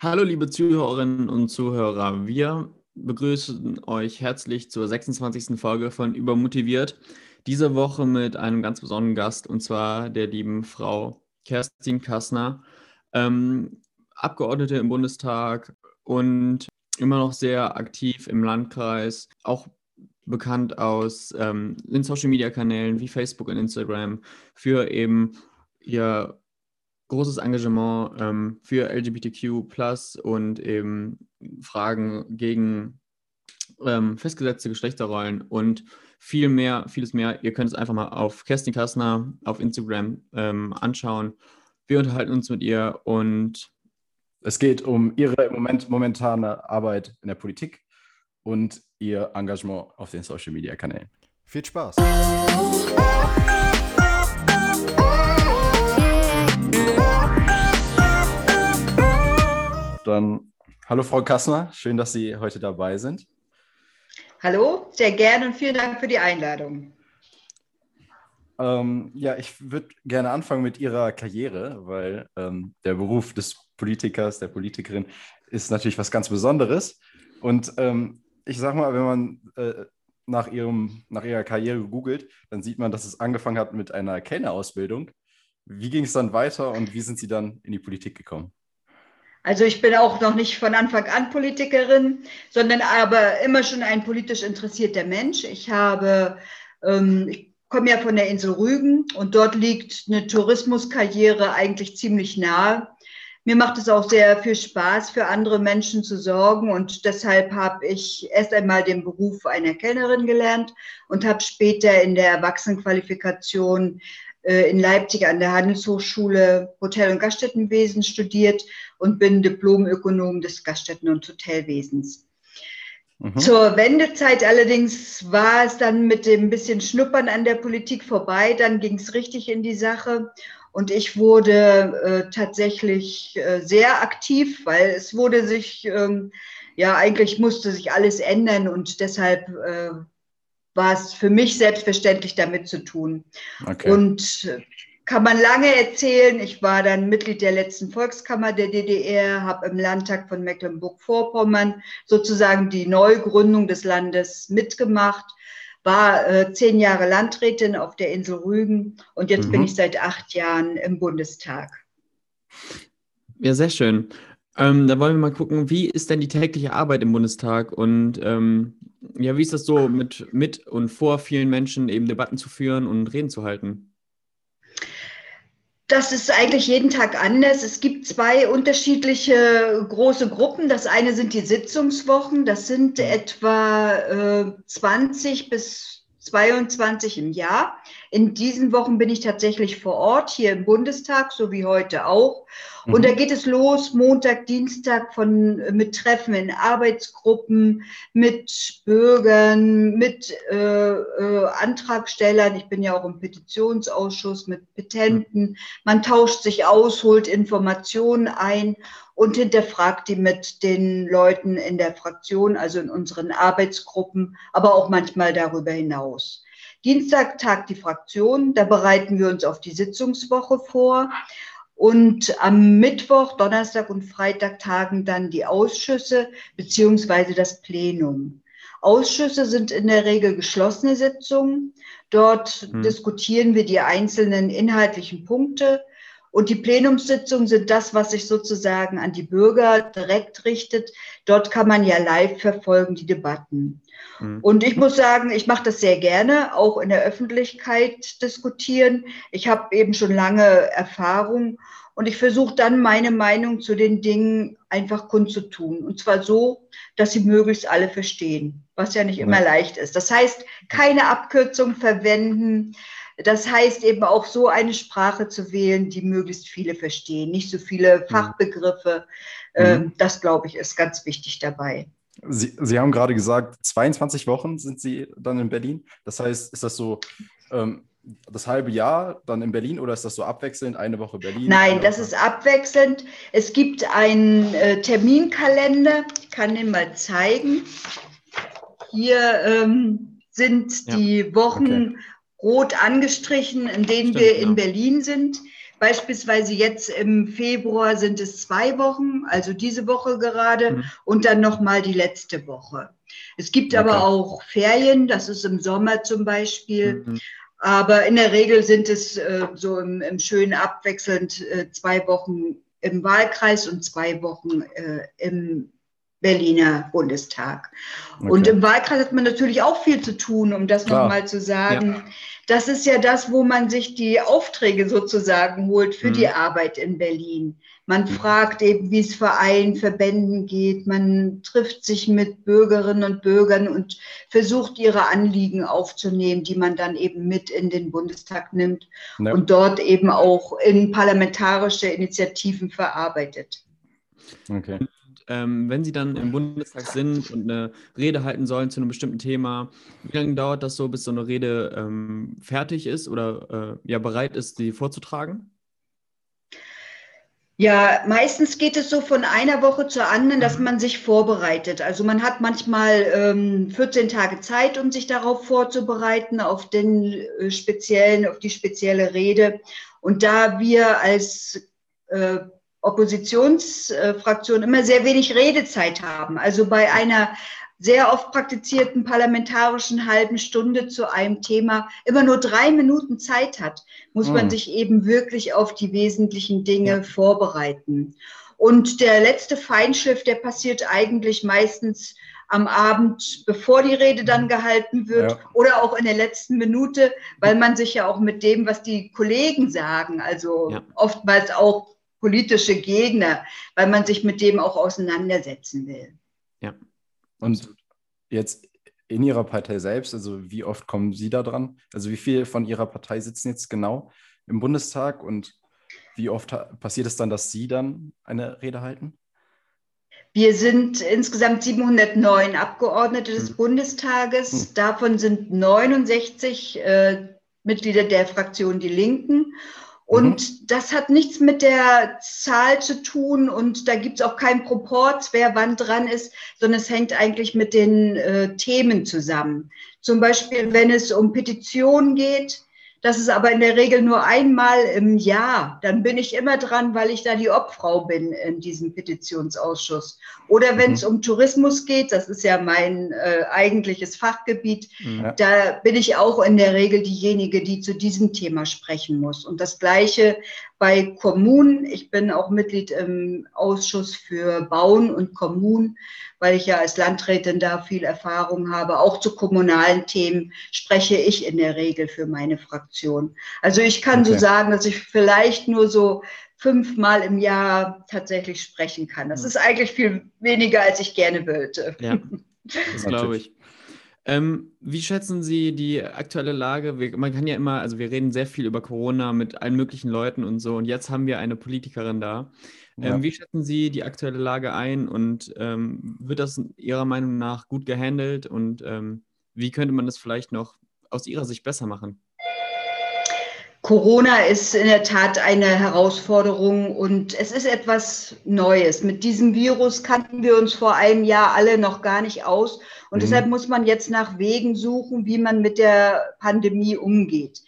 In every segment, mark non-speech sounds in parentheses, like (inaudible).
Hallo liebe Zuhörerinnen und Zuhörer, wir begrüßen euch herzlich zur 26. Folge von Übermotiviert. Diese Woche mit einem ganz besonderen Gast und zwar der lieben Frau Kerstin Kassner, ähm, Abgeordnete im Bundestag und immer noch sehr aktiv im Landkreis, auch bekannt aus ähm, den Social-Media-Kanälen wie Facebook und Instagram für eben ihr großes Engagement ähm, für LGBTQ und eben Fragen gegen ähm, festgesetzte Geschlechterrollen und viel mehr, vieles mehr. Ihr könnt es einfach mal auf Kerstin Kassner auf Instagram ähm, anschauen. Wir unterhalten uns mit ihr und es geht um ihre Moment momentane Arbeit in der Politik und ihr Engagement auf den Social Media Kanälen. Viel Spaß! Dann hallo Frau Kassner, schön, dass Sie heute dabei sind. Hallo, sehr gerne und vielen Dank für die Einladung. Ähm, ja, ich würde gerne anfangen mit Ihrer Karriere, weil ähm, der Beruf des Politikers, der Politikerin ist natürlich was ganz Besonderes. Und ähm, ich sag mal, wenn man äh, nach, ihrem, nach ihrer Karriere googelt, dann sieht man, dass es angefangen hat mit einer Kellnerausbildung. Wie ging es dann weiter und wie sind Sie dann in die Politik gekommen? Also ich bin auch noch nicht von Anfang an Politikerin, sondern aber immer schon ein politisch interessierter Mensch. Ich habe, ähm, ich komme ja von der Insel Rügen und dort liegt eine Tourismuskarriere eigentlich ziemlich nahe. Mir macht es auch sehr viel Spaß, für andere Menschen zu sorgen und deshalb habe ich erst einmal den Beruf einer Kellnerin gelernt und habe später in der Erwachsenenqualifikation in Leipzig an der Handelshochschule Hotel- und Gaststättenwesen studiert und bin Diplomökonom des Gaststätten- und Hotelwesens. Mhm. Zur Wendezeit allerdings war es dann mit dem bisschen Schnuppern an der Politik vorbei. Dann ging es richtig in die Sache. Und ich wurde äh, tatsächlich äh, sehr aktiv, weil es wurde sich, ähm, ja, eigentlich musste sich alles ändern und deshalb äh, war es für mich selbstverständlich damit zu tun. Okay. Und äh, kann man lange erzählen. Ich war dann Mitglied der letzten Volkskammer der DDR, habe im Landtag von Mecklenburg-Vorpommern sozusagen die Neugründung des Landes mitgemacht, war äh, zehn Jahre Landrätin auf der Insel Rügen und jetzt mhm. bin ich seit acht Jahren im Bundestag. Ja, sehr schön. Ähm, da wollen wir mal gucken, wie ist denn die tägliche Arbeit im Bundestag und ähm, ja, wie ist das so mit, mit und vor vielen Menschen eben Debatten zu führen und Reden zu halten? Das ist eigentlich jeden Tag anders. Es gibt zwei unterschiedliche große Gruppen. Das eine sind die Sitzungswochen. Das sind mhm. etwa äh, 20 bis 22 im Jahr. In diesen Wochen bin ich tatsächlich vor Ort, hier im Bundestag, so wie heute auch. Und mhm. da geht es los, Montag, Dienstag von, mit Treffen in Arbeitsgruppen, mit Bürgern, mit äh, äh, Antragstellern. Ich bin ja auch im Petitionsausschuss mit Petenten. Man tauscht sich aus, holt Informationen ein und hinterfragt die mit den Leuten in der Fraktion, also in unseren Arbeitsgruppen, aber auch manchmal darüber hinaus. Dienstag tagt die Fraktion, da bereiten wir uns auf die Sitzungswoche vor. Und am Mittwoch, Donnerstag und Freitag tagen dann die Ausschüsse beziehungsweise das Plenum. Ausschüsse sind in der Regel geschlossene Sitzungen. Dort hm. diskutieren wir die einzelnen inhaltlichen Punkte. Und die Plenumssitzungen sind das, was sich sozusagen an die Bürger direkt richtet. Dort kann man ja live verfolgen, die Debatten. Mhm. Und ich muss sagen, ich mache das sehr gerne, auch in der Öffentlichkeit diskutieren. Ich habe eben schon lange Erfahrung und ich versuche dann meine Meinung zu den Dingen einfach kundzutun. Und zwar so, dass sie möglichst alle verstehen, was ja nicht immer leicht ist. Das heißt, keine Abkürzung verwenden. Das heißt eben auch so eine Sprache zu wählen, die möglichst viele verstehen, nicht so viele mhm. Fachbegriffe. Mhm. Das, glaube ich, ist ganz wichtig dabei. Sie, Sie haben gerade gesagt, 22 Wochen sind Sie dann in Berlin. Das heißt, ist das so ähm, das halbe Jahr dann in Berlin oder ist das so abwechselnd, eine Woche Berlin? Nein, das ist abwechselnd. Es gibt einen äh, Terminkalender, ich kann den mal zeigen. Hier ähm, sind ja. die Wochen okay. Rot angestrichen, in denen Stimmt, wir in ja. Berlin sind. Beispielsweise jetzt im Februar sind es zwei Wochen, also diese Woche gerade mhm. und dann nochmal die letzte Woche. Es gibt okay. aber auch Ferien, das ist im Sommer zum Beispiel. Mhm. Aber in der Regel sind es äh, so im, im schönen abwechselnd äh, zwei Wochen im Wahlkreis und zwei Wochen äh, im Berliner Bundestag. Okay. Und im Wahlkreis hat man natürlich auch viel zu tun, um das nochmal zu sagen. Ja. Das ist ja das, wo man sich die Aufträge sozusagen holt für mhm. die Arbeit in Berlin. Man mhm. fragt eben, wie es Vereinen, Verbänden geht. Man trifft sich mit Bürgerinnen und Bürgern und versucht, ihre Anliegen aufzunehmen, die man dann eben mit in den Bundestag nimmt ja. und dort eben auch in parlamentarische Initiativen verarbeitet. Okay ähm, wenn Sie dann im Bundestag sind und eine Rede halten sollen zu einem bestimmten Thema, wie lange dauert das so, bis so eine Rede ähm, fertig ist oder äh, ja bereit ist, sie vorzutragen? Ja, meistens geht es so von einer Woche zur anderen, dass mhm. man sich vorbereitet. Also man hat manchmal ähm, 14 Tage Zeit, um sich darauf vorzubereiten, auf den äh, speziellen, auf die spezielle Rede. Und da wir als äh, Oppositionsfraktionen immer sehr wenig Redezeit haben. Also bei einer sehr oft praktizierten parlamentarischen halben Stunde zu einem Thema immer nur drei Minuten Zeit hat, muss man hm. sich eben wirklich auf die wesentlichen Dinge ja. vorbereiten. Und der letzte Feinschliff, der passiert eigentlich meistens am Abend, bevor die Rede dann hm. gehalten wird ja. oder auch in der letzten Minute, weil man sich ja auch mit dem, was die Kollegen sagen, also ja. oftmals auch politische Gegner, weil man sich mit dem auch auseinandersetzen will. Ja. Und jetzt in Ihrer Partei selbst, also wie oft kommen Sie da dran? Also wie viele von Ihrer Partei sitzen jetzt genau im Bundestag und wie oft passiert es dann, dass Sie dann eine Rede halten? Wir sind insgesamt 709 Abgeordnete des hm. Bundestages. Hm. Davon sind 69 äh, Mitglieder der Fraktion Die Linken und mhm. das hat nichts mit der Zahl zu tun und da gibt es auch keinen Proport, wer wann dran ist, sondern es hängt eigentlich mit den äh, Themen zusammen. Zum Beispiel, wenn es um Petitionen geht, das ist aber in der Regel nur einmal im Jahr. Dann bin ich immer dran, weil ich da die Obfrau bin in diesem Petitionsausschuss. Oder wenn es mhm. um Tourismus geht, das ist ja mein äh, eigentliches Fachgebiet, mhm. da bin ich auch in der Regel diejenige, die zu diesem Thema sprechen muss. Und das Gleiche bei Kommunen. Ich bin auch Mitglied im Ausschuss für Bauen und Kommunen weil ich ja als Landrätin da viel Erfahrung habe. Auch zu kommunalen Themen spreche ich in der Regel für meine Fraktion. Also ich kann okay. so sagen, dass ich vielleicht nur so fünfmal im Jahr tatsächlich sprechen kann. Das hm. ist eigentlich viel weniger, als ich gerne wollte. Ja, (laughs) das glaube ich. Ähm, wie schätzen Sie die aktuelle Lage? Wir, man kann ja immer, also wir reden sehr viel über Corona mit allen möglichen Leuten und so. Und jetzt haben wir eine Politikerin da. Ja. Ähm, wie schätzen Sie die aktuelle Lage ein und ähm, wird das Ihrer Meinung nach gut gehandelt und ähm, wie könnte man das vielleicht noch aus Ihrer Sicht besser machen? Corona ist in der Tat eine Herausforderung und es ist etwas Neues. Mit diesem Virus kannten wir uns vor einem Jahr alle noch gar nicht aus und mhm. deshalb muss man jetzt nach Wegen suchen, wie man mit der Pandemie umgeht.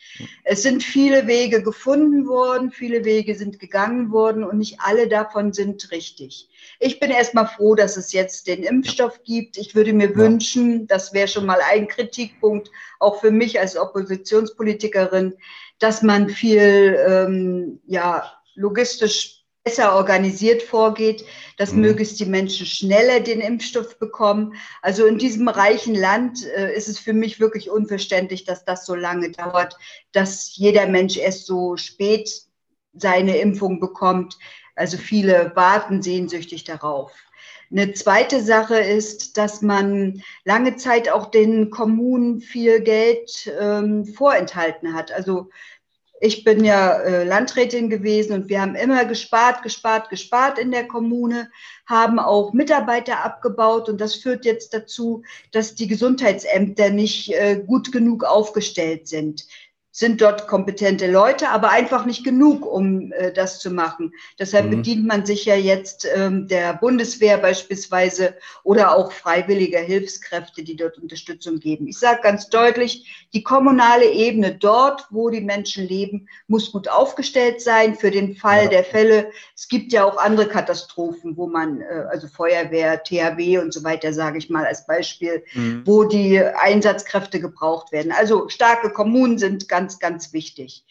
Es sind viele Wege gefunden worden, viele Wege sind gegangen worden und nicht alle davon sind richtig. Ich bin erstmal froh, dass es jetzt den Impfstoff gibt. Ich würde mir ja. wünschen, das wäre schon mal ein Kritikpunkt, auch für mich als Oppositionspolitikerin, dass man viel ähm, ja, logistisch besser organisiert vorgeht, dass mhm. möglichst die Menschen schneller den Impfstoff bekommen. Also in diesem reichen Land äh, ist es für mich wirklich unverständlich, dass das so lange dauert, dass jeder Mensch erst so spät seine Impfung bekommt. Also viele warten sehnsüchtig darauf. Eine zweite Sache ist, dass man lange Zeit auch den Kommunen viel Geld ähm, vorenthalten hat. Also ich bin ja äh, Landrätin gewesen und wir haben immer gespart, gespart, gespart in der Kommune, haben auch Mitarbeiter abgebaut und das führt jetzt dazu, dass die Gesundheitsämter nicht äh, gut genug aufgestellt sind. Sind dort kompetente Leute, aber einfach nicht genug, um äh, das zu machen. Deshalb mhm. bedient man sich ja jetzt ähm, der Bundeswehr beispielsweise oder auch freiwilliger Hilfskräfte, die dort Unterstützung geben. Ich sage ganz deutlich, die kommunale Ebene dort, wo die Menschen leben, muss gut aufgestellt sein für den Fall ja. der Fälle. Es gibt ja auch andere Katastrophen, wo man, äh, also Feuerwehr, THW und so weiter, sage ich mal als Beispiel, mhm. wo die Einsatzkräfte gebraucht werden. Also starke Kommunen sind ganz ganz, ganz wichtig.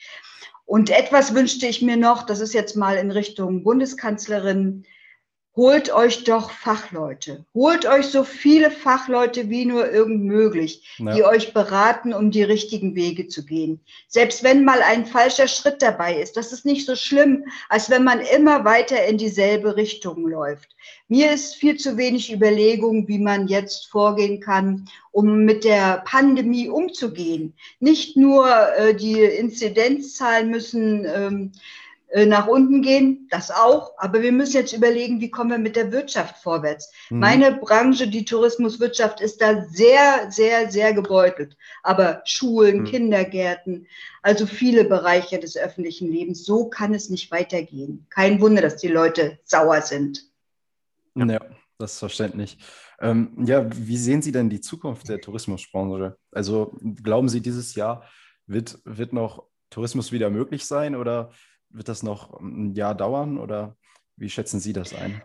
Und etwas wünschte ich mir noch, das ist jetzt mal in Richtung Bundeskanzlerin, holt euch doch Fachleute. Holt euch so viele Fachleute wie nur irgend möglich, ja. die euch beraten, um die richtigen Wege zu gehen. Selbst wenn mal ein falscher Schritt dabei ist, das ist nicht so schlimm, als wenn man immer weiter in dieselbe Richtung läuft. Mir ist viel zu wenig Überlegung, wie man jetzt vorgehen kann, um mit der Pandemie umzugehen. Nicht nur äh, die Inzidenzzahlen müssen ähm, äh, nach unten gehen, das auch, aber wir müssen jetzt überlegen, wie kommen wir mit der Wirtschaft vorwärts. Mhm. Meine Branche, die Tourismuswirtschaft, ist da sehr, sehr, sehr gebeutelt. Aber Schulen, mhm. Kindergärten, also viele Bereiche des öffentlichen Lebens, so kann es nicht weitergehen. Kein Wunder, dass die Leute sauer sind. Ja, ja das ist verständlich. Ähm, ja, wie sehen Sie denn die Zukunft der Tourismusbranche? Also glauben Sie, dieses Jahr wird, wird noch Tourismus wieder möglich sein oder wird das noch ein Jahr dauern oder wie schätzen Sie das ein?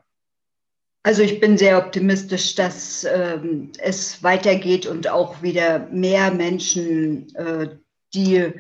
Also ich bin sehr optimistisch, dass ähm, es weitergeht und auch wieder mehr Menschen äh, die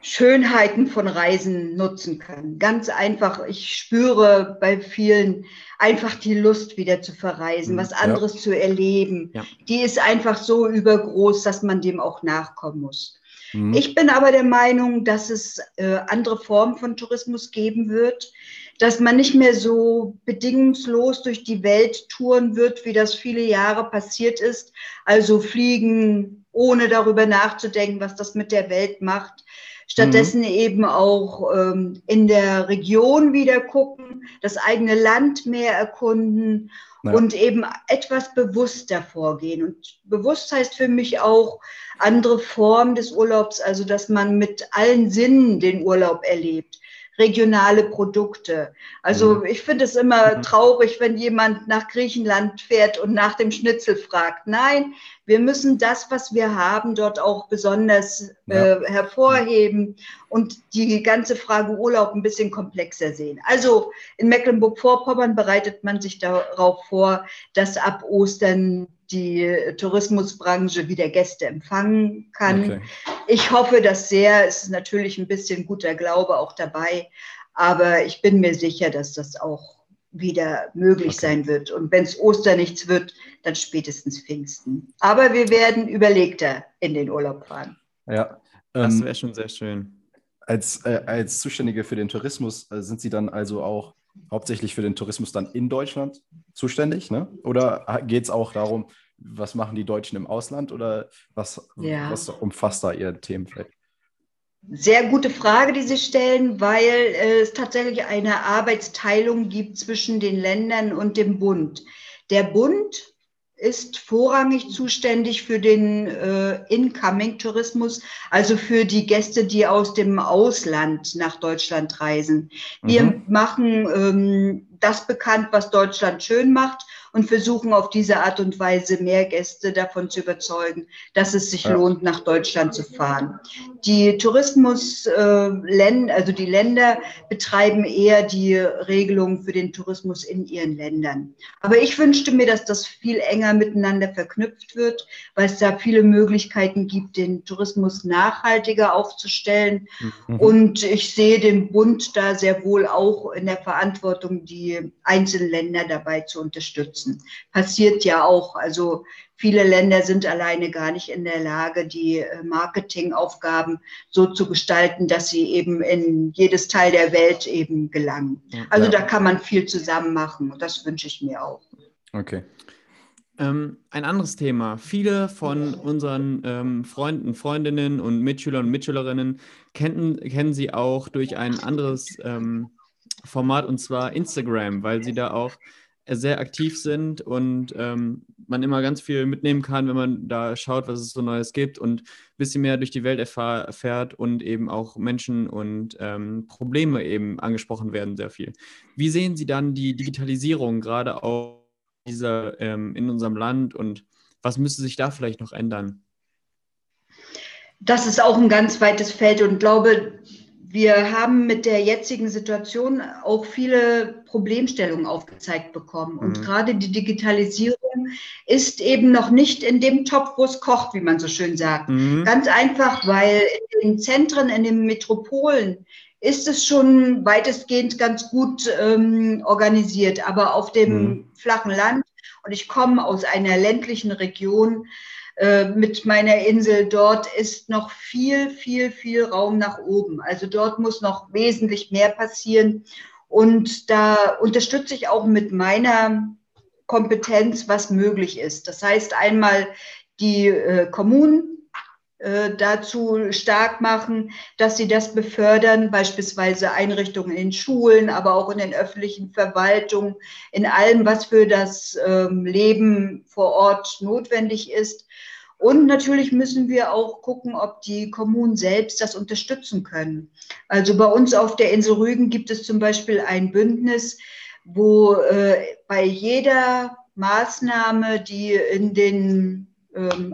Schönheiten von Reisen nutzen können. Ganz einfach, ich spüre bei vielen einfach die Lust wieder zu verreisen, mhm. was anderes ja. zu erleben. Ja. Die ist einfach so übergroß, dass man dem auch nachkommen muss. Mhm. Ich bin aber der Meinung, dass es äh, andere Formen von Tourismus geben wird, dass man nicht mehr so bedingungslos durch die Welt touren wird, wie das viele Jahre passiert ist. Also fliegen, ohne darüber nachzudenken, was das mit der Welt macht. Stattdessen mhm. eben auch ähm, in der Region wieder gucken, das eigene Land mehr erkunden ja. und eben etwas bewusster vorgehen. Und bewusst heißt für mich auch andere Form des Urlaubs, also dass man mit allen Sinnen den Urlaub erlebt regionale Produkte. Also mhm. ich finde es immer mhm. traurig, wenn jemand nach Griechenland fährt und nach dem Schnitzel fragt. Nein, wir müssen das, was wir haben, dort auch besonders äh, hervorheben und die ganze Frage Urlaub ein bisschen komplexer sehen. Also in Mecklenburg-Vorpommern bereitet man sich darauf vor, dass ab Ostern die Tourismusbranche wieder Gäste empfangen kann. Okay. Ich hoffe das sehr. Es ist natürlich ein bisschen guter Glaube auch dabei, aber ich bin mir sicher, dass das auch wieder möglich okay. sein wird. Und wenn es Ostern nichts wird, dann spätestens Pfingsten. Aber wir werden überlegter in den Urlaub fahren. Ja, das ähm, wäre schon sehr schön. Als, äh, als Zuständige für den Tourismus äh, sind Sie dann also auch hauptsächlich für den Tourismus dann in Deutschland zuständig, ne? Oder geht es auch darum, was machen die Deutschen im Ausland oder was, ja. was umfasst da Ihr Themenfeld? Sehr gute Frage, die Sie stellen, weil äh, es tatsächlich eine Arbeitsteilung gibt zwischen den Ländern und dem Bund. Der Bund ist vorrangig zuständig für den äh, Incoming-Tourismus, also für die Gäste, die aus dem Ausland nach Deutschland reisen. Wir mhm. machen ähm, das bekannt, was Deutschland schön macht und versuchen auf diese Art und Weise mehr Gäste davon zu überzeugen, dass es sich ja. lohnt, nach Deutschland zu fahren. Die Tourismusländer, äh, also die Länder betreiben eher die Regelungen für den Tourismus in ihren Ländern. Aber ich wünschte mir, dass das viel enger miteinander verknüpft wird, weil es da viele Möglichkeiten gibt, den Tourismus nachhaltiger aufzustellen. Mhm. Und ich sehe den Bund da sehr wohl auch in der Verantwortung, die einzelnen Länder dabei zu unterstützen nutzen. Passiert ja auch. Also viele Länder sind alleine gar nicht in der Lage, die äh, Marketingaufgaben so zu gestalten, dass sie eben in jedes Teil der Welt eben gelangen. Also ja. da kann man viel zusammen machen und das wünsche ich mir auch. Okay. Ähm, ein anderes Thema. Viele von unseren ähm, Freunden, Freundinnen und Mitschülern und Mitschülerinnen kennen, kennen sie auch durch ein anderes ähm, Format und zwar Instagram, weil sie da auch sehr aktiv sind und ähm, man immer ganz viel mitnehmen kann, wenn man da schaut, was es so Neues gibt und ein bisschen mehr durch die Welt erfährt und eben auch Menschen und ähm, Probleme eben angesprochen werden, sehr viel. Wie sehen Sie dann die Digitalisierung gerade auch dieser, ähm, in unserem Land und was müsste sich da vielleicht noch ändern? Das ist auch ein ganz weites Feld und glaube, wir haben mit der jetzigen Situation auch viele Problemstellungen aufgezeigt bekommen. Und mhm. gerade die Digitalisierung ist eben noch nicht in dem Topf, wo es kocht, wie man so schön sagt. Mhm. Ganz einfach, weil in den Zentren, in den Metropolen ist es schon weitestgehend ganz gut ähm, organisiert. Aber auf dem mhm. flachen Land, und ich komme aus einer ländlichen Region, äh, mit meiner Insel, dort ist noch viel, viel, viel Raum nach oben. Also dort muss noch wesentlich mehr passieren. Und da unterstütze ich auch mit meiner Kompetenz, was möglich ist. Das heißt einmal die äh, Kommunen dazu stark machen, dass sie das befördern, beispielsweise Einrichtungen in Schulen, aber auch in den öffentlichen Verwaltungen, in allem, was für das ähm, Leben vor Ort notwendig ist. Und natürlich müssen wir auch gucken, ob die Kommunen selbst das unterstützen können. Also bei uns auf der Insel Rügen gibt es zum Beispiel ein Bündnis, wo äh, bei jeder Maßnahme, die in den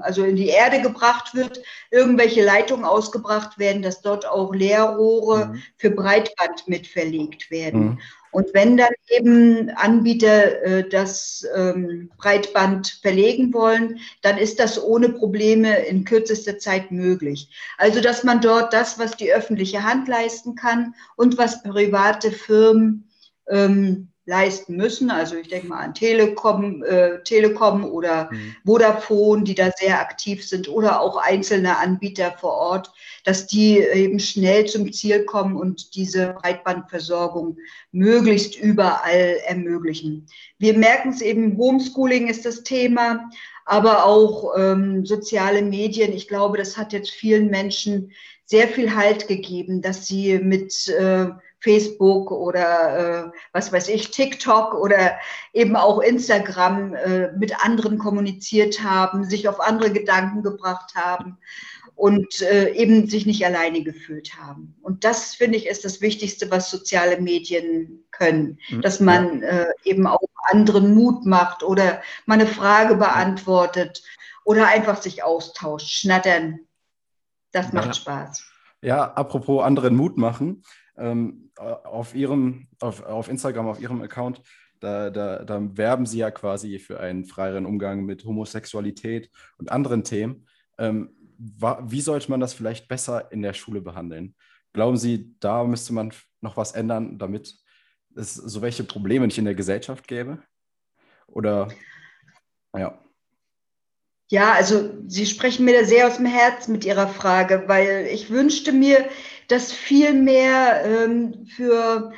also in die Erde gebracht wird, irgendwelche Leitungen ausgebracht werden, dass dort auch Leerrohre mhm. für Breitband mit verlegt werden. Mhm. Und wenn dann eben Anbieter äh, das ähm, Breitband verlegen wollen, dann ist das ohne Probleme in kürzester Zeit möglich. Also dass man dort das, was die öffentliche Hand leisten kann und was private Firmen ähm, leisten müssen. Also ich denke mal an Telekom, äh, Telekom oder mhm. Vodafone, die da sehr aktiv sind oder auch einzelne Anbieter vor Ort, dass die eben schnell zum Ziel kommen und diese Breitbandversorgung möglichst überall ermöglichen. Wir merken es eben, Homeschooling ist das Thema, aber auch ähm, soziale Medien. Ich glaube, das hat jetzt vielen Menschen sehr viel Halt gegeben, dass sie mit äh, Facebook oder äh, was weiß ich, TikTok oder eben auch Instagram äh, mit anderen kommuniziert haben, sich auf andere Gedanken gebracht haben und äh, eben sich nicht alleine gefühlt haben. Und das, finde ich, ist das Wichtigste, was soziale Medien können, mhm. dass man äh, eben auch anderen Mut macht oder mal eine Frage beantwortet oder einfach sich austauscht, schnattern. Das macht ja. Spaß. Ja, apropos anderen Mut machen ähm, auf ihrem, auf, auf Instagram, auf ihrem Account, da, da, da werben sie ja quasi für einen freieren Umgang mit Homosexualität und anderen Themen. Ähm, wie sollte man das vielleicht besser in der Schule behandeln? Glauben Sie, da müsste man noch was ändern, damit es so welche Probleme nicht in der Gesellschaft gäbe? Oder, ja. Ja, also Sie sprechen mir da sehr aus dem Herz mit Ihrer Frage, weil ich wünschte mir, dass viel mehr ähm, für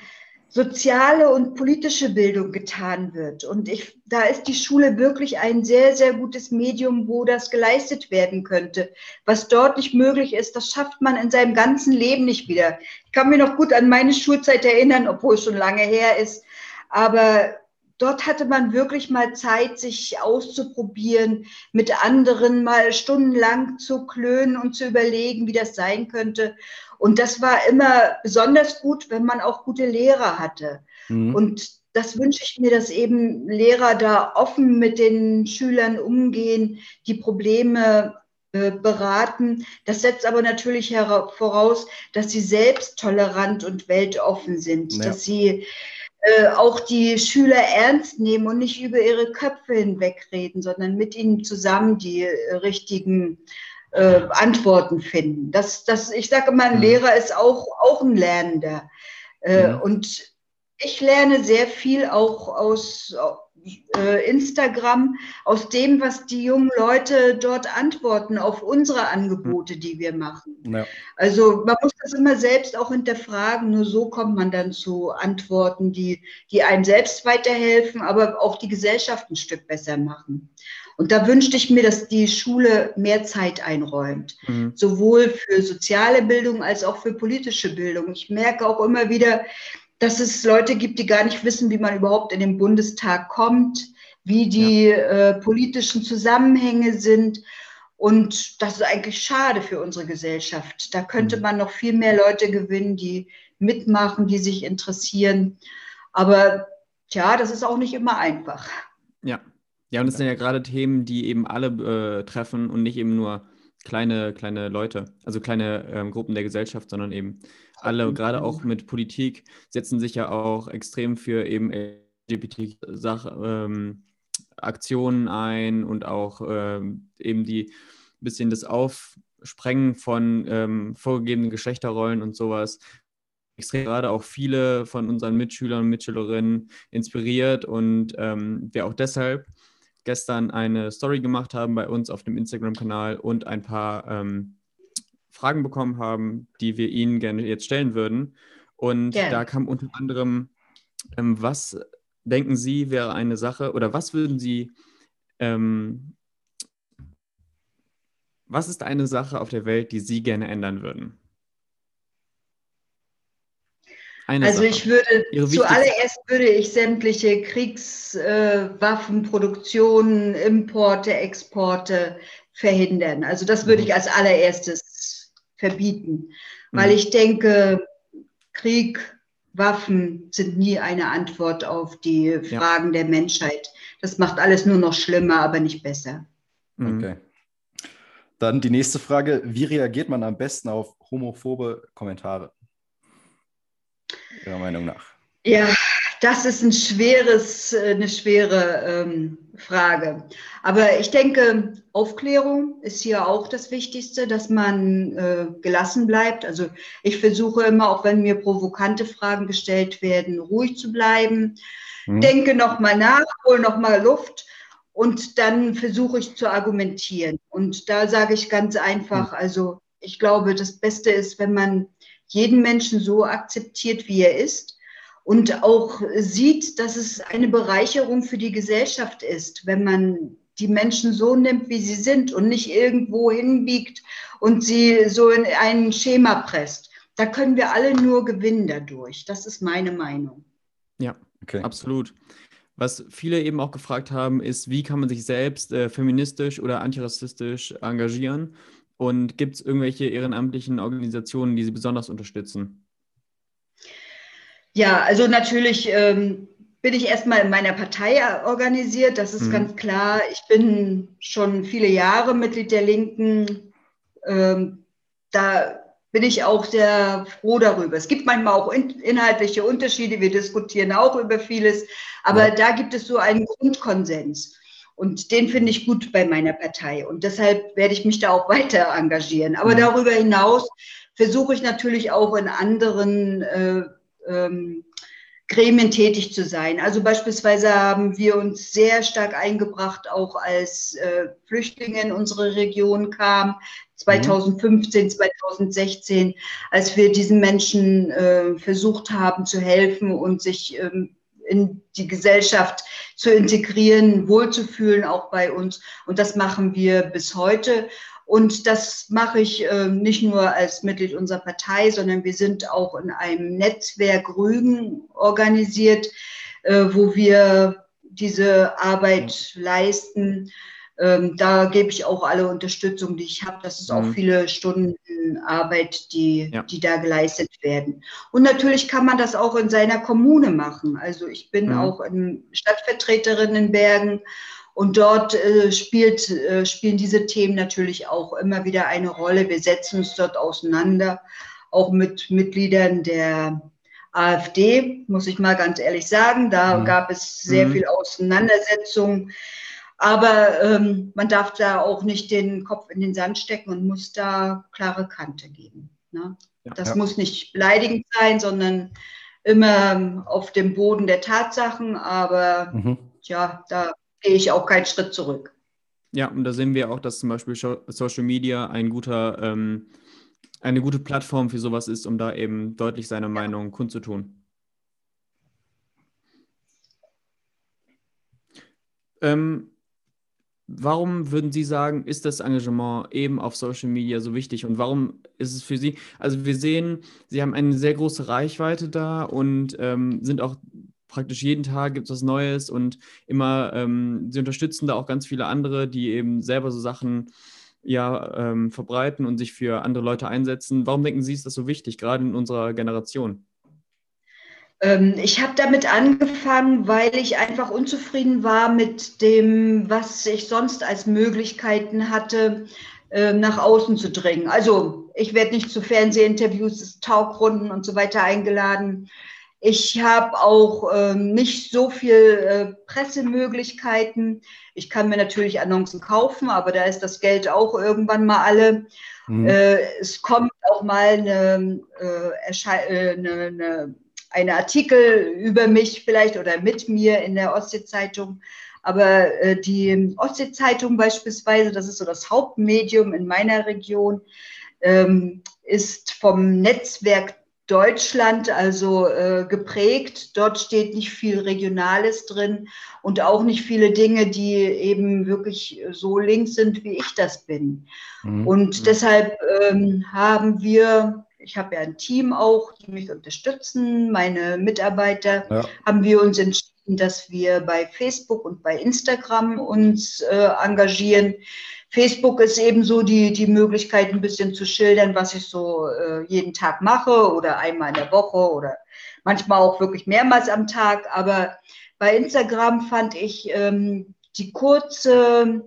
soziale und politische Bildung getan wird. Und ich, da ist die Schule wirklich ein sehr, sehr gutes Medium, wo das geleistet werden könnte. Was dort nicht möglich ist, das schafft man in seinem ganzen Leben nicht wieder. Ich kann mir noch gut an meine Schulzeit erinnern, obwohl es schon lange her ist. Aber dort hatte man wirklich mal Zeit, sich auszuprobieren, mit anderen mal stundenlang zu klönen und zu überlegen, wie das sein könnte. Und das war immer besonders gut, wenn man auch gute Lehrer hatte. Mhm. Und das wünsche ich mir, dass eben Lehrer da offen mit den Schülern umgehen, die Probleme äh, beraten. Das setzt aber natürlich voraus, dass sie selbst tolerant und weltoffen sind, ja. dass sie äh, auch die Schüler ernst nehmen und nicht über ihre Köpfe hinwegreden, sondern mit ihnen zusammen die äh, richtigen äh, Antworten finden. Das, das, ich sage immer, ein mhm. Lehrer ist auch, auch ein Lernender. Äh, mhm. Und ich lerne sehr viel auch aus äh, Instagram, aus dem, was die jungen Leute dort antworten auf unsere Angebote, die wir machen. Ja. Also man muss das immer selbst auch hinterfragen. Nur so kommt man dann zu Antworten, die, die einem selbst weiterhelfen, aber auch die Gesellschaft ein Stück besser machen. Und da wünschte ich mir, dass die Schule mehr Zeit einräumt, mhm. sowohl für soziale Bildung als auch für politische Bildung. Ich merke auch immer wieder, dass es Leute gibt, die gar nicht wissen, wie man überhaupt in den Bundestag kommt, wie die ja. äh, politischen Zusammenhänge sind. Und das ist eigentlich schade für unsere Gesellschaft. Da könnte mhm. man noch viel mehr Leute gewinnen, die mitmachen, die sich interessieren. Aber tja, das ist auch nicht immer einfach. Ja, und es sind ja gerade Themen, die eben alle äh, treffen und nicht eben nur kleine, kleine Leute, also kleine ähm, Gruppen der Gesellschaft, sondern eben alle, gerade auch mit Politik, setzen sich ja auch extrem für eben LGBT-Aktionen ähm, ein und auch ähm, eben die bisschen das Aufsprengen von ähm, vorgegebenen Geschlechterrollen und sowas. Extrem gerade auch viele von unseren Mitschülern und Mitschülerinnen inspiriert und ähm, wir auch deshalb gestern eine Story gemacht haben bei uns auf dem Instagram-Kanal und ein paar ähm, Fragen bekommen haben, die wir Ihnen gerne jetzt stellen würden. Und yeah. da kam unter anderem, ähm, was denken Sie wäre eine Sache oder was würden Sie, ähm, was ist eine Sache auf der Welt, die Sie gerne ändern würden? Eine also Sache. ich würde zuallererst würde ich sämtliche Kriegswaffenproduktionen, äh, Importe, Exporte verhindern. Also das würde mhm. ich als allererstes verbieten, weil mhm. ich denke, Krieg, Waffen sind nie eine Antwort auf die Fragen ja. der Menschheit. Das macht alles nur noch schlimmer, aber nicht besser. Mhm. Okay. Dann die nächste Frage: Wie reagiert man am besten auf homophobe Kommentare? Ihrer Meinung nach? Ja, das ist ein schweres, eine schwere ähm, Frage. Aber ich denke, Aufklärung ist hier auch das Wichtigste, dass man äh, gelassen bleibt. Also ich versuche immer, auch wenn mir provokante Fragen gestellt werden, ruhig zu bleiben. Mhm. Denke nochmal nach, hole nochmal Luft und dann versuche ich zu argumentieren. Und da sage ich ganz einfach, mhm. also ich glaube, das Beste ist, wenn man jeden Menschen so akzeptiert, wie er ist und auch sieht, dass es eine Bereicherung für die Gesellschaft ist, wenn man die Menschen so nimmt, wie sie sind und nicht irgendwo hinbiegt und sie so in ein Schema presst. Da können wir alle nur gewinnen dadurch. Das ist meine Meinung. Ja, okay. absolut. Was viele eben auch gefragt haben, ist, wie kann man sich selbst äh, feministisch oder antirassistisch engagieren? Und gibt es irgendwelche ehrenamtlichen Organisationen, die Sie besonders unterstützen? Ja, also natürlich ähm, bin ich erstmal in meiner Partei organisiert, das ist mhm. ganz klar. Ich bin schon viele Jahre Mitglied der Linken. Ähm, da bin ich auch sehr froh darüber. Es gibt manchmal auch in, inhaltliche Unterschiede, wir diskutieren auch über vieles, aber ja. da gibt es so einen Grundkonsens. Und den finde ich gut bei meiner Partei. Und deshalb werde ich mich da auch weiter engagieren. Aber darüber hinaus versuche ich natürlich auch in anderen äh, ähm, Gremien tätig zu sein. Also beispielsweise haben wir uns sehr stark eingebracht, auch als äh, Flüchtlinge in unsere Region kamen, 2015, mhm. 2016, als wir diesen Menschen äh, versucht haben zu helfen und sich ähm, in die Gesellschaft zu integrieren, wohlzufühlen, auch bei uns. Und das machen wir bis heute. Und das mache ich äh, nicht nur als Mitglied unserer Partei, sondern wir sind auch in einem Netzwerk Rügen organisiert, äh, wo wir diese Arbeit leisten. Ähm, da gebe ich auch alle Unterstützung, die ich habe. Das ist auch mhm. viele Stunden Arbeit, die, ja. die da geleistet werden. Und natürlich kann man das auch in seiner Kommune machen. Also ich bin mhm. auch Stadtvertreterin in Bergen und dort äh, spielt, äh, spielen diese Themen natürlich auch immer wieder eine Rolle. Wir setzen uns dort auseinander, auch mit Mitgliedern der AfD, muss ich mal ganz ehrlich sagen. Da mhm. gab es sehr mhm. viel Auseinandersetzung. Aber ähm, man darf da auch nicht den Kopf in den Sand stecken und muss da klare Kante geben. Ne? Ja, das ja. muss nicht beleidigend sein, sondern immer auf dem Boden der Tatsachen. Aber mhm. ja, da gehe ich auch keinen Schritt zurück. Ja, und da sehen wir auch, dass zum Beispiel Social Media ein guter, ähm, eine gute Plattform für sowas ist, um da eben deutlich seine Meinung kundzutun. Ähm, warum würden Sie sagen, ist das Engagement eben auf Social Media so wichtig und warum ist es für Sie? Also wir sehen, Sie haben eine sehr große Reichweite da und ähm, sind auch praktisch jeden Tag gibt es was Neues und immer, ähm, Sie unterstützen da auch ganz viele andere, die eben selber so Sachen ja, ähm, verbreiten und sich für andere Leute einsetzen. Warum denken Sie, ist das so wichtig, gerade in unserer Generation? Ähm, ich habe damit angefangen, weil ich einfach unzufrieden war mit dem, was ich sonst als Möglichkeiten hatte, ähm, nach außen zu dringen. Also ich werde nicht zu Fernsehinterviews, Talkrunden und so weiter eingeladen. Ich habe auch ähm, nicht so viel äh, Pressemöglichkeiten. Ich kann mir natürlich Annoncen kaufen, aber da ist das Geld auch irgendwann mal alle. Mhm. Äh, es kommt auch mal eine, äh, äh eine, eine eine Artikel über mich vielleicht oder mit mir in der Ostsee-Zeitung. Aber äh, die Ostsee-Zeitung beispielsweise, das ist so das Hauptmedium in meiner Region, ähm, ist vom Netzwerk Deutschland also äh, geprägt. Dort steht nicht viel Regionales drin und auch nicht viele Dinge, die eben wirklich so links sind, wie ich das bin. Mhm. Und mhm. deshalb ähm, haben wir ich habe ja ein Team auch, die mich unterstützen, meine Mitarbeiter, ja. haben wir uns entschieden, dass wir bei Facebook und bei Instagram uns äh, engagieren. Facebook ist eben so die, die Möglichkeit, ein bisschen zu schildern, was ich so äh, jeden Tag mache oder einmal in der Woche oder manchmal auch wirklich mehrmals am Tag. Aber bei Instagram fand ich ähm, die kurze,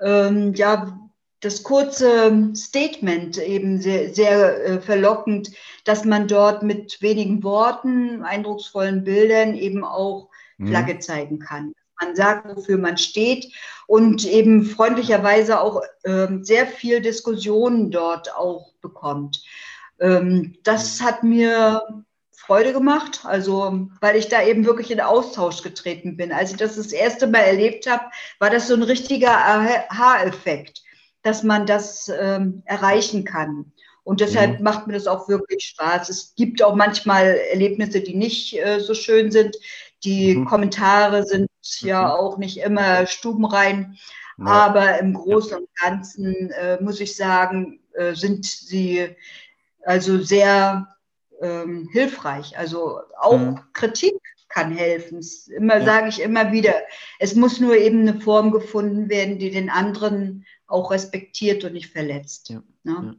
ähm, ja, das kurze Statement eben sehr, sehr äh, verlockend, dass man dort mit wenigen Worten, eindrucksvollen Bildern eben auch mhm. Flagge zeigen kann. Man sagt, wofür man steht und eben freundlicherweise auch ähm, sehr viel Diskussionen dort auch bekommt. Ähm, das mhm. hat mir Freude gemacht, also weil ich da eben wirklich in Austausch getreten bin. Als ich das das erste Mal erlebt habe, war das so ein richtiger Aha-Effekt dass man das ähm, erreichen kann. Und deshalb mhm. macht mir das auch wirklich Spaß. Es gibt auch manchmal Erlebnisse, die nicht äh, so schön sind. Die mhm. Kommentare sind mhm. ja auch nicht immer stubenrein. Ja. Aber im Großen und Ganzen äh, muss ich sagen, äh, sind sie also sehr ähm, hilfreich. Also auch mhm. Kritik kann helfen. Immer ja. sage ich immer wieder, es muss nur eben eine Form gefunden werden, die den anderen auch respektiert und nicht verletzt. Ja. Ne?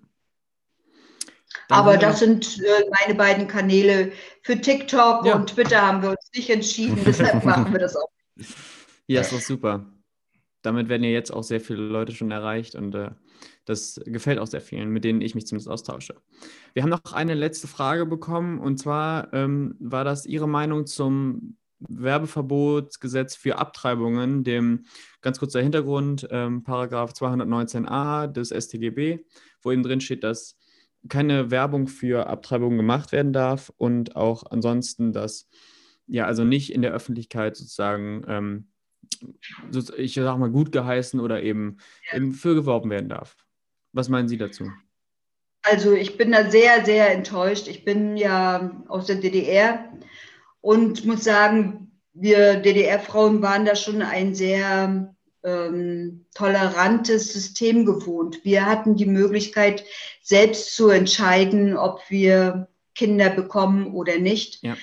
Aber das sind äh, meine beiden Kanäle. Für TikTok und Twitter haben wir uns nicht entschieden, (laughs) deshalb machen wir das auch. Ja, ist doch super. Damit werden ja jetzt auch sehr viele Leute schon erreicht und äh, das gefällt auch sehr vielen, mit denen ich mich zumindest austausche. Wir haben noch eine letzte Frage bekommen und zwar ähm, war das Ihre Meinung zum Werbeverbotsgesetz für Abtreibungen, dem ganz kurzer Hintergrund, ähm, Paragraph 219a des StGB, wo eben drin steht, dass keine Werbung für Abtreibungen gemacht werden darf und auch ansonsten, dass ja also nicht in der Öffentlichkeit sozusagen, ähm, ich sag mal, gut geheißen oder eben, eben für geworben werden darf. Was meinen Sie dazu? Also ich bin da sehr, sehr enttäuscht. Ich bin ja aus der DDR und muss sagen, wir DDR-Frauen waren da schon ein sehr ähm, tolerantes System gewohnt. Wir hatten die Möglichkeit, selbst zu entscheiden, ob wir Kinder bekommen oder nicht. Ja.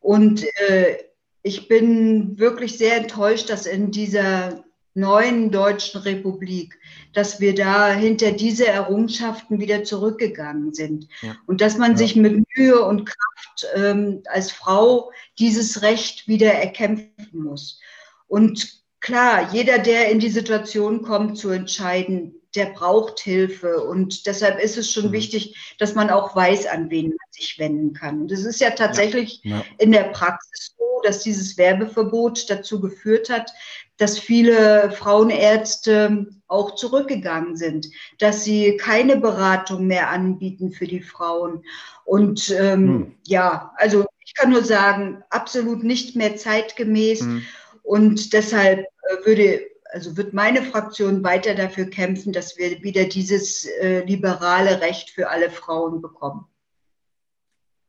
Und äh, ich bin wirklich sehr enttäuscht, dass in dieser neuen deutschen Republik, dass wir da hinter diese Errungenschaften wieder zurückgegangen sind. Ja. Und dass man ja. sich mit Mühe und Kraft ähm, als Frau dieses Recht wieder erkämpfen muss. Und klar, jeder, der in die Situation kommt, zu entscheiden, der braucht Hilfe. Und deshalb ist es schon mhm. wichtig, dass man auch weiß, an wen man sich wenden kann. Und es ist ja tatsächlich ja. in der Praxis so, dass dieses Werbeverbot dazu geführt hat, dass viele Frauenärzte auch zurückgegangen sind, dass sie keine Beratung mehr anbieten für die Frauen. Und ähm, hm. ja, also ich kann nur sagen, absolut nicht mehr zeitgemäß. Hm. Und deshalb äh, würde, also wird meine Fraktion weiter dafür kämpfen, dass wir wieder dieses äh, liberale Recht für alle Frauen bekommen.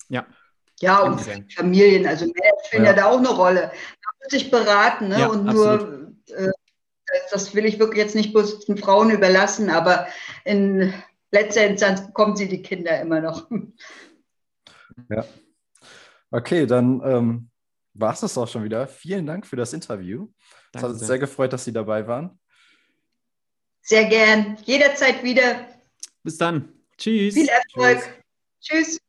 Ja. Ja, und Familien, also Männer spielen ja. ja da auch eine Rolle sich beraten ne? Ja, und nur äh, das will ich wirklich jetzt nicht bloß den Frauen überlassen, aber in letzter Instanz bekommen sie die Kinder immer noch. Ja. Okay, dann ähm, war es das auch schon wieder. Vielen Dank für das Interview. Es hat uns sehr gefreut, dass Sie dabei waren. Sehr gern. Jederzeit wieder. Bis dann. Tschüss. Viel Erfolg. Tschüss. Tschüss.